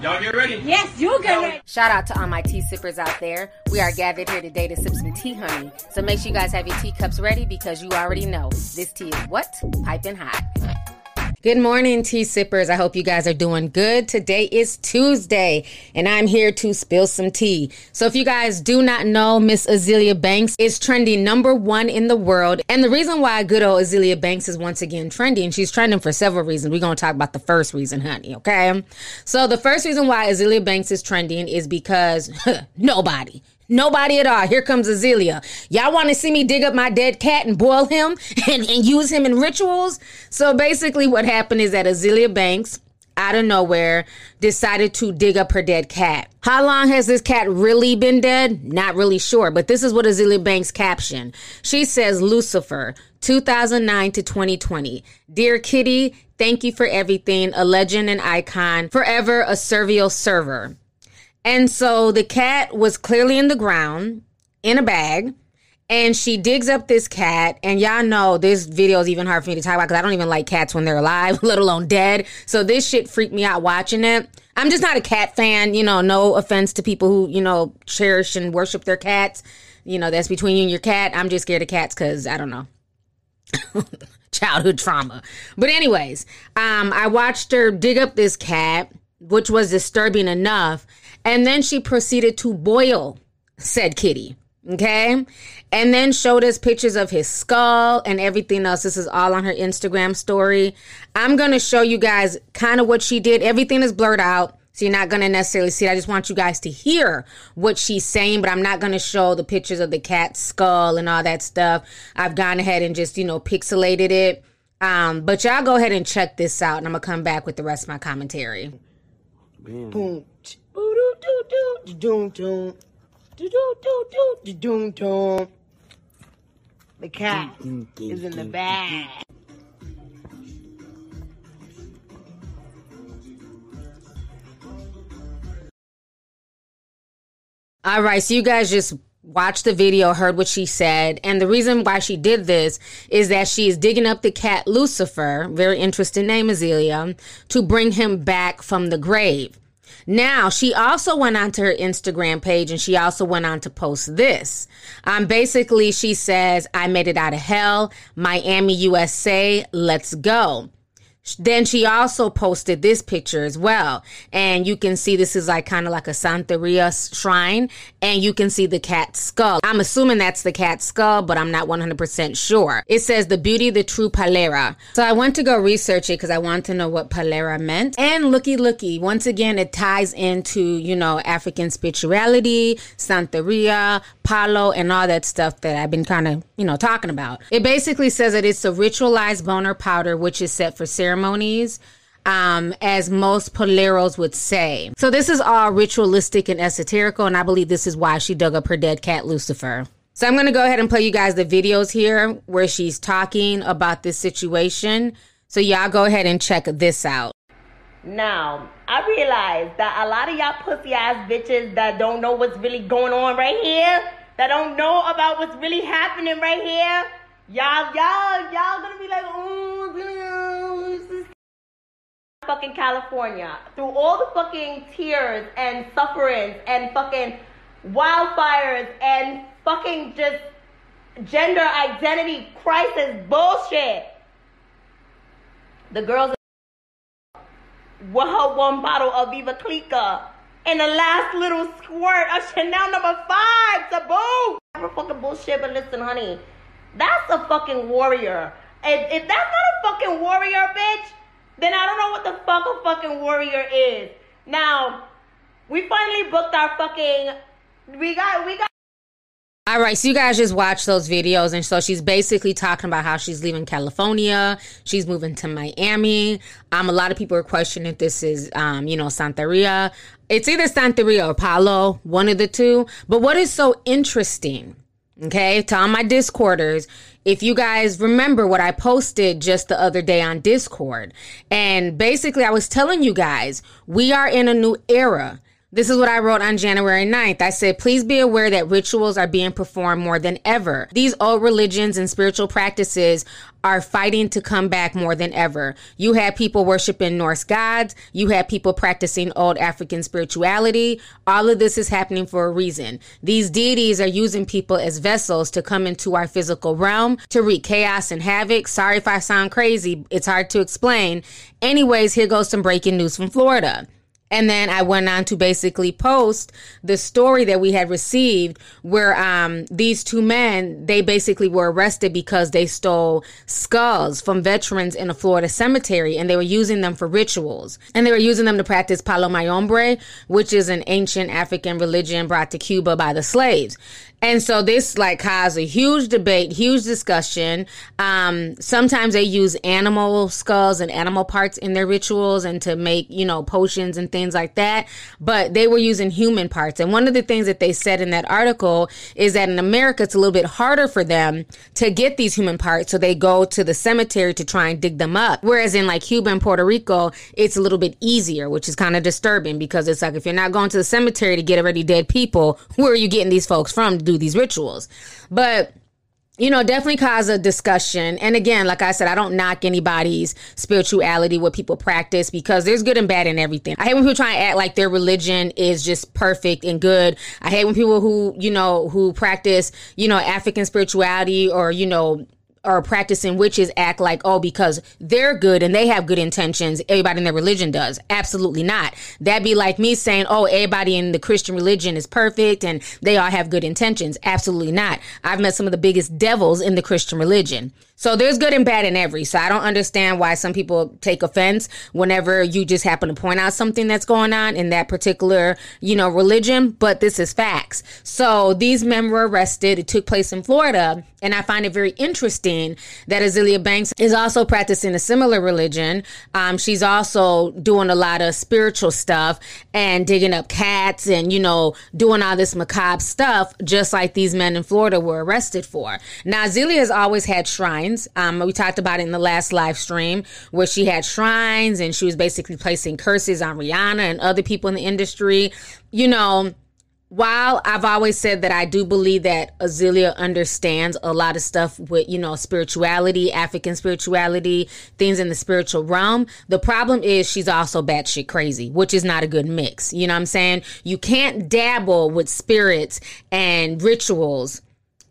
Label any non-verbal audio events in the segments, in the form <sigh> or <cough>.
Y'all get ready? Yes, you get ready. Shout out to all my tea sippers out there. We are gathered here today to sip some tea, honey. So make sure you guys have your teacups ready because you already know this tea is what? Piping hot. Good morning, tea sippers. I hope you guys are doing good. Today is Tuesday, and I'm here to spill some tea. So, if you guys do not know, Miss Azealia Banks is trending number one in the world. And the reason why good old Azealia Banks is once again trending, she's trending for several reasons. We're going to talk about the first reason, honey, okay? So, the first reason why Azealia Banks is trending is because <laughs> nobody, Nobody at all. Here comes Azealia. Y'all want to see me dig up my dead cat and boil him <laughs> and, and use him in rituals? So basically, what happened is that Azealia Banks, out of nowhere, decided to dig up her dead cat. How long has this cat really been dead? Not really sure, but this is what Azealia Banks captioned. She says, Lucifer, 2009 to 2020. Dear Kitty, thank you for everything. A legend and icon, forever a servile server. And so the cat was clearly in the ground in a bag. And she digs up this cat, and y'all know this video is even hard for me to talk about because I don't even like cats when they're alive, <laughs> let alone dead. So this shit freaked me out watching it. I'm just not a cat fan, you know, no offense to people who, you know, cherish and worship their cats. You know, that's between you and your cat. I'm just scared of cats because I don't know. <laughs> Childhood trauma. But, anyways, um, I watched her dig up this cat, which was disturbing enough. And then she proceeded to boil said kitty. Okay. And then showed us pictures of his skull and everything else. This is all on her Instagram story. I'm going to show you guys kind of what she did. Everything is blurred out. So you're not going to necessarily see it. I just want you guys to hear what she's saying, but I'm not going to show the pictures of the cat's skull and all that stuff. I've gone ahead and just, you know, pixelated it. Um, but y'all go ahead and check this out and I'm going to come back with the rest of my commentary. Boom. Do do doom doom. Doom doom. The cat is in the bag. All right, so you guys just watched the video, heard what she said, and the reason why she did this is that she is digging up the cat Lucifer, very interesting name, Azealia, to bring him back from the grave. Now, she also went onto her Instagram page and she also went on to post this. Um, basically, she says, I made it out of hell. Miami, USA. Let's go. Then she also posted this picture as well. And you can see this is like kind of like a Santeria shrine. And you can see the cat's skull. I'm assuming that's the cat's skull, but I'm not 100% sure. It says the beauty, the true Palera. So I went to go research it because I want to know what Palera meant. And looky, looky, once again, it ties into, you know, African spirituality, Santeria, Palo, and all that stuff that I've been kind of, you know, talking about. It basically says that it's a ritualized boner powder, which is set for ceremony ceremonies, um, as most paleros would say. So this is all ritualistic and esoterical, and I believe this is why she dug up her dead cat Lucifer. So I'm going to go ahead and play you guys the videos here where she's talking about this situation. So y'all go ahead and check this out. Now, I realize that a lot of y'all pussy ass bitches that don't know what's really going on right here, that don't know about what's really happening right here, y'all, y'all, y'all gonna be like, oh, fucking California through all the fucking tears and sufferings and fucking wildfires and fucking just gender identity crisis bullshit. The girls with her one bottle of Veuve Clicquot and the last little squirt of Chanel number five to boot. Never fucking bullshit, but listen, honey, that's a fucking warrior. If, if that's not a fucking warrior, bitch, then I don't know what the fuck a fucking warrior is. Now, we finally booked our fucking. We got. We got. All right, so you guys just watch those videos, and so she's basically talking about how she's leaving California, she's moving to Miami. Um, a lot of people are questioning if this is, um, you know, Santeria. It's either Santeria or Palo, one of the two. But what is so interesting, okay, to all my Discorders, if you guys remember what I posted just the other day on Discord, and basically I was telling you guys, we are in a new era. This is what I wrote on January 9th. I said, please be aware that rituals are being performed more than ever. These old religions and spiritual practices are fighting to come back more than ever. You had people worshiping Norse gods. You had people practicing old African spirituality. All of this is happening for a reason. These deities are using people as vessels to come into our physical realm to wreak chaos and havoc. Sorry if I sound crazy. It's hard to explain. Anyways, here goes some breaking news from Florida. And then I went on to basically post the story that we had received where um, these two men, they basically were arrested because they stole skulls from veterans in a Florida cemetery and they were using them for rituals. And they were using them to practice palo mayombe, which is an ancient African religion brought to Cuba by the slaves. And so this like caused a huge debate, huge discussion. Um, sometimes they use animal skulls and animal parts in their rituals and to make, you know, potions and things like that. But they were using human parts. And one of the things that they said in that article is that in America, it's a little bit harder for them to get these human parts. So they go to the cemetery to try and dig them up. Whereas in like Cuba and Puerto Rico, it's a little bit easier, which is kind of disturbing because it's like if you're not going to the cemetery to get already dead people, <laughs> where are you getting these folks from? Do these rituals. But you know, definitely cause a discussion. And again, like I said, I don't knock anybody's spirituality, what people practice, because there's good and bad in everything. I hate when people try and act like their religion is just perfect and good. I hate when people who, you know, who practice, you know, African spirituality or, you know, or practicing witches act like, oh, because they're good and they have good intentions, everybody in their religion does. Absolutely not. That'd be like me saying, oh, everybody in the Christian religion is perfect and they all have good intentions. Absolutely not. I've met some of the biggest devils in the Christian religion. So there's good and bad in every. So I don't understand why some people take offense whenever you just happen to point out something that's going on in that particular, you know, religion, but this is facts. So these men were arrested. It took place in Florida. And I find it very interesting that Azealia Banks is also practicing a similar religion. Um, she's also doing a lot of spiritual stuff and digging up cats and, you know, doing all this macabre stuff, just like these men in Florida were arrested for. Now, Azealia has always had shrines. Um, we talked about it in the last live stream where she had shrines and she was basically placing curses on Rihanna and other people in the industry. You know, while I've always said that I do believe that Azealia understands a lot of stuff with, you know, spirituality, African spirituality, things in the spiritual realm, the problem is she's also batshit crazy, which is not a good mix. You know what I'm saying? You can't dabble with spirits and rituals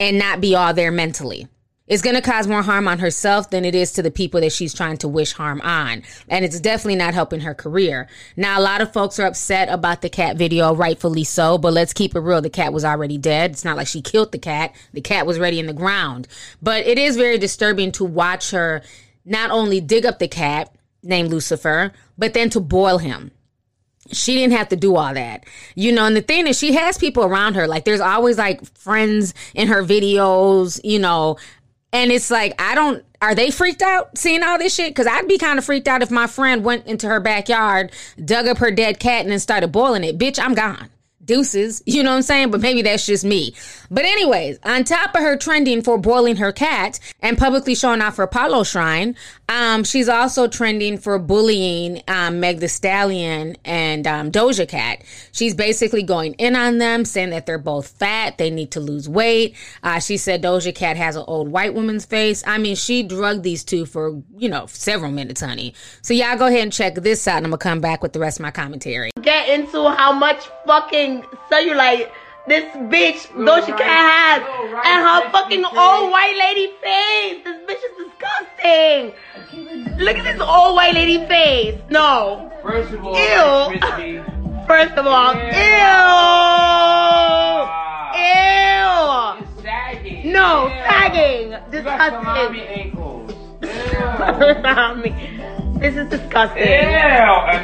and not be all there mentally it's going to cause more harm on herself than it is to the people that she's trying to wish harm on. And it's definitely not helping her career. Now, a lot of folks are upset about the cat video, rightfully so, but let's keep it real. The cat was already dead. It's not like she killed the cat. The cat was already in the ground. But it is very disturbing to watch her not only dig up the cat named Lucifer, but then to boil him she didn't have to do all that. You know, and the thing is she has people around her. Like there's always like friends in her videos, you know, and it's like, I don't, are they freaked out seeing all this shit? Cause I'd be kind of freaked out if my friend went into her backyard, dug up her dead cat, and then started boiling it. Bitch, I'm gone deuces. You know what I'm saying? But maybe that's just me. But anyways, on top of her trending for boiling her cat and publicly showing off her Apollo shrine, um, she's also trending for bullying um, Meg the Stallion and um, Doja Cat. She's basically going in on them, saying that they're both fat, they need to lose weight. Uh, she said Doja Cat has an old white woman's face. I mean, she drugged these two for, you know, several minutes, honey. So y'all go ahead and check this out, and I'm gonna come back with the rest of my commentary. Get into how much fucking cellulite this bitch Doja Cat has and her fucking old white lady face. This bitch is disgusting. Look at this old white lady face. No. First of all, ew. <laughs> First of all, ew. Ew. sagging. No, Ew. sagging. Disgusting. <laughs> This is disgusting. Ew.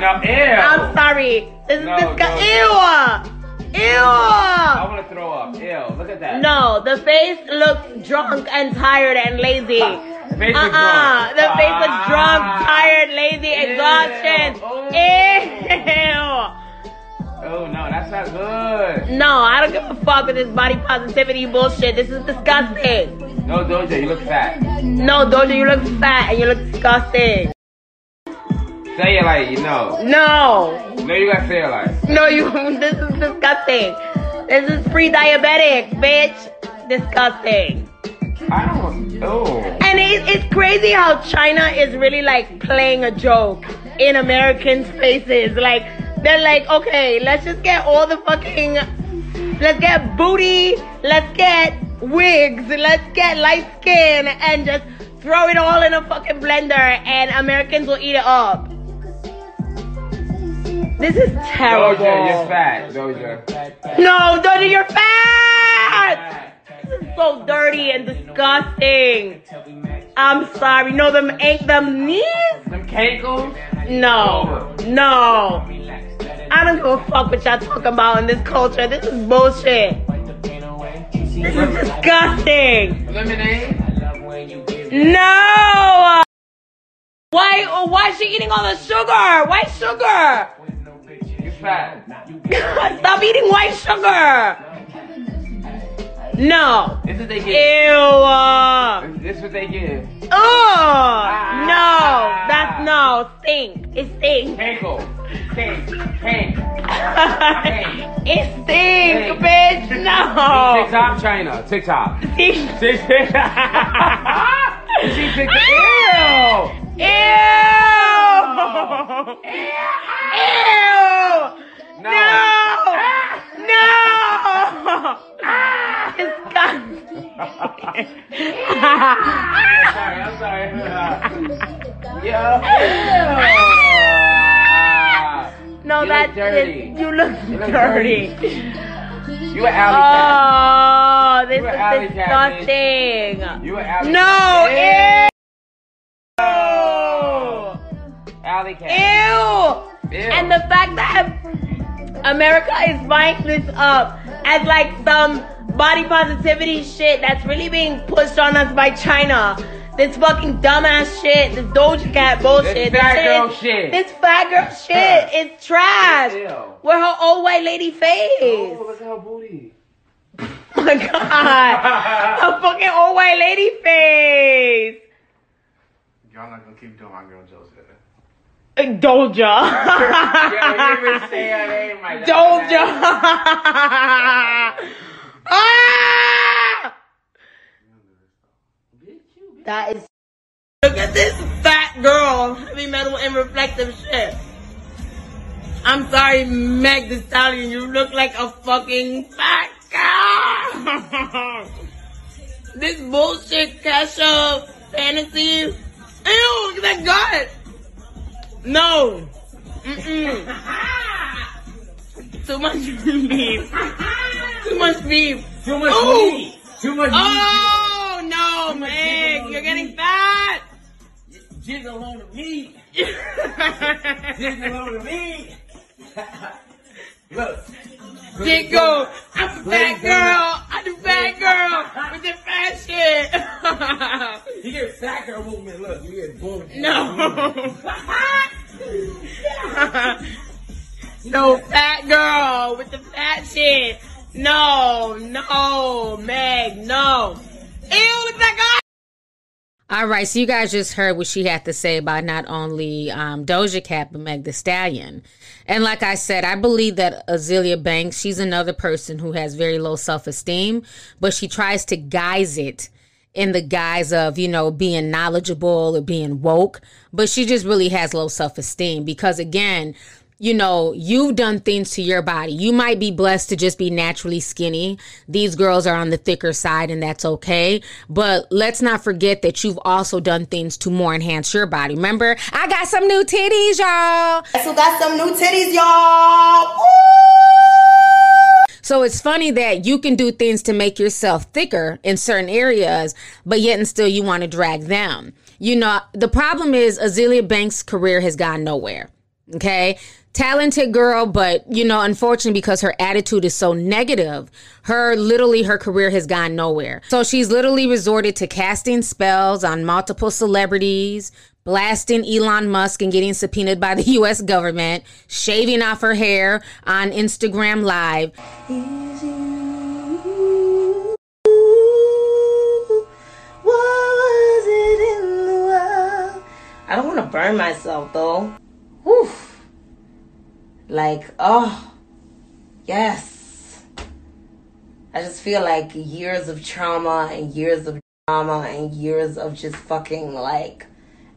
No, ew. I'm sorry. This is No, disgusting. no. Ew. I want to throw up. Ew. Look at that. No, the face looks drunk and tired and lazy. <laughs> The face uh-uh. drunk. The face looks drunk, Ah. tired, lazy, Ew. exhaustion. Ew. Oh no, that's not good. No, I don't give a fuck with this body positivity bullshit. This is disgusting. No, Doja, you look fat. No, Doja, you look fat and you look disgusting. Say it like you know. No. No, you gotta say it like. No, you. <laughs> This is disgusting. This is pre-diabetic, bitch. Disgusting. I don't. Oh. And it, it's crazy how China is really like playing a joke in Americans' faces. Like they're like, okay, let's just get all the fucking, let's get booty, let's get wigs, let's get light skin, and just throw it all in a fucking blender, and Americans will eat it up. This is terrible. Doja, you're fat. Doja. No, Doja, you're fat. This is so dirty and disgusting. I'm sorry. No, them ain't them knees. Them cankles. No, no. I don't give a fuck what y'all talking about in this culture. This is bullshit. This is disgusting. Lemonade. No. Why? Why is she eating all the sugar? White sugar. Fat. <coughs> Stop eating white sugar. No. This is what they Ew. give. uh, This is what they give. Oh no, that's no stink. It stinks. Cankle. Stink. Cank. <laughs> it stinks, bitch. No. TikTok, China. TikTok. <laughs> Stink. Tik- She TikTok. Ew. Ew. Ew. Dirty. You an alley cat. Oh, this is alley disgusting. You an alley No, cat. ew. Alley. Ew. Ew. And the fact that America is buying this up as like some body positivity shit that's really being pushed on us by China. This fucking dumbass shit, this Doja Cat bullshit. This fat shit girl shit. This fat girl shit is trash. With her old white lady face. Oh, look at her booty. Oh <laughs> my god. <laughs> a fucking old white lady face. Y'all not gonna keep doing my girl Joseph. Doja. Yo, <laughs> you even say her name right Doja. ah! That is. Look at this fat girl, heavy metal and reflective shit. I'm sorry, Meg the Stallion, you look like a fucking fat girl. <laughs> this bullshit Kesha fantasy. Ew, look at that gut. No. Mm-mm. <laughs> Too much beef. <laughs> Too much beef. Too much Ooh. meat. Too much Oh no, Meg, you're getting fat. Jiggle on the meat. Jiggle on the meat. Look. Jiggle. I'm a fat girl. I'm a fat girl with the fat shit. <laughs> You get fat girl movement. Look, you get boom. <laughs> no. <laughs> no fat girl with the fat shit. No, no, Meg, no. Look at that guy. All right, so you guys just heard what she had to say about not only um, Doja Cat but Meg The Stallion, and like I said, I believe that Azealia Banks, she's another person who has very low self esteem, but she tries to guise it in the guise of you know being knowledgeable or being woke, but she just really has low self esteem because again, you know, you've done things to your body. You might be blessed to just be naturally skinny. These girls are on the thicker side and that's okay. But let's not forget that you've also done things to more enhance your body. Remember, I got some new titties, y'all. So got some new titties, y'all. So it's funny that you can do things to make yourself thicker in certain areas, but yet and still you want to drag them. You know, the problem is Azealia Banks' career has gone nowhere. Okay. Talented girl, but you know, unfortunately, because her attitude is so negative, her literally her career has gone nowhere. So she's literally resorted to casting spells on multiple celebrities, blasting Elon Musk and getting subpoenaed by the <laughs> US government, shaving off her hair on Instagram Live. I don't want to burn myself though. whew, like, oh, yes. I just feel like years of trauma and years of drama and years of just fucking like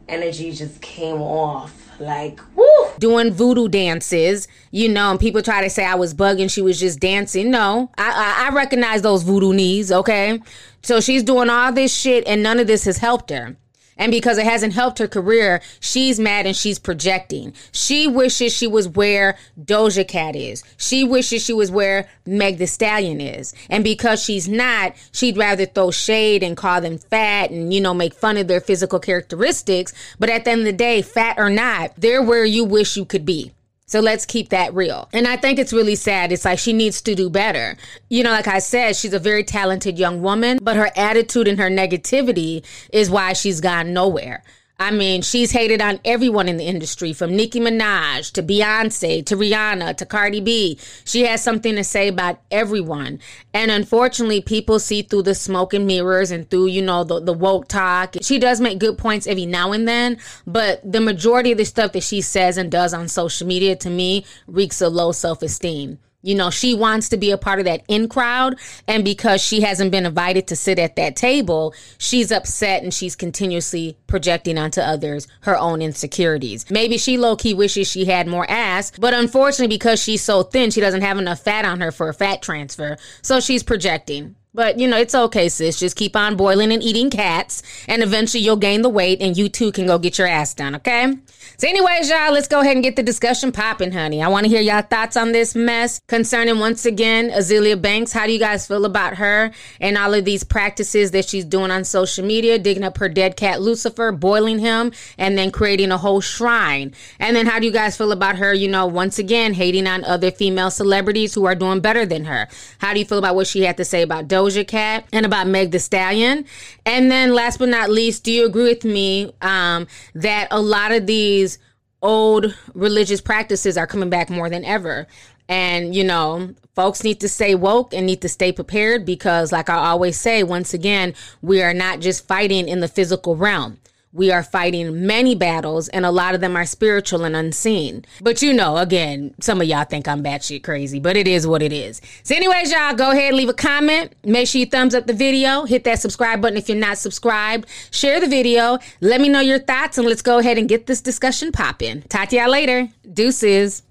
energy just came off. Like, woo! Doing voodoo dances, you know, and people try to say I was bugging, she was just dancing. No, I, I, I recognize those voodoo knees, okay? So she's doing all this shit and none of this has helped her. And because it hasn't helped her career, she's mad and she's projecting. She wishes she was where Doja Cat is. She wishes she was where Meg the Stallion is. And because she's not, she'd rather throw shade and call them fat and, you know, make fun of their physical characteristics. But at the end of the day, fat or not, they're where you wish you could be. So let's keep that real. And I think it's really sad. It's like she needs to do better. You know, like I said, she's a very talented young woman, but her attitude and her negativity is why she's gone nowhere. I mean, she's hated on everyone in the industry from Nicki Minaj to Beyonce to Rihanna to Cardi B. She has something to say about everyone. And unfortunately, people see through the smoke and mirrors and through, you know, the, the woke talk. She does make good points every now and then, but the majority of the stuff that she says and does on social media to me reeks of low self esteem. You know, she wants to be a part of that in crowd. And because she hasn't been invited to sit at that table, she's upset and she's continuously projecting onto others her own insecurities. Maybe she low key wishes she had more ass, but unfortunately, because she's so thin, she doesn't have enough fat on her for a fat transfer. So she's projecting. But you know, it's okay, sis. Just keep on boiling and eating cats, and eventually you'll gain the weight, and you too can go get your ass done, okay? So, anyways, y'all, let's go ahead and get the discussion popping, honey. I want to hear y'all thoughts on this mess concerning once again Azealia Banks. How do you guys feel about her and all of these practices that she's doing on social media, digging up her dead cat Lucifer, boiling him, and then creating a whole shrine? And then how do you guys feel about her, you know, once again hating on other female celebrities who are doing better than her? How do you feel about what she had to say about Doja Cat and about Meg the Stallion. And then last but not least, do you agree with me um, that a lot of these old religious practices are coming back more than ever? And, you know, folks need to stay woke and need to stay prepared because, like I always say, once again, we are not just fighting in the physical realm we are fighting many battles, and a lot of them are spiritual and unseen. But you know, again, some of y'all think I'm batshit crazy, but it is what it is. So, anyways, y'all, go ahead, leave a comment. Make sure you thumbs up the video, hit that subscribe button if you're not subscribed, share the video, let me know your thoughts, and let's go ahead and get this discussion popping. Talk to y'all later. Deuces.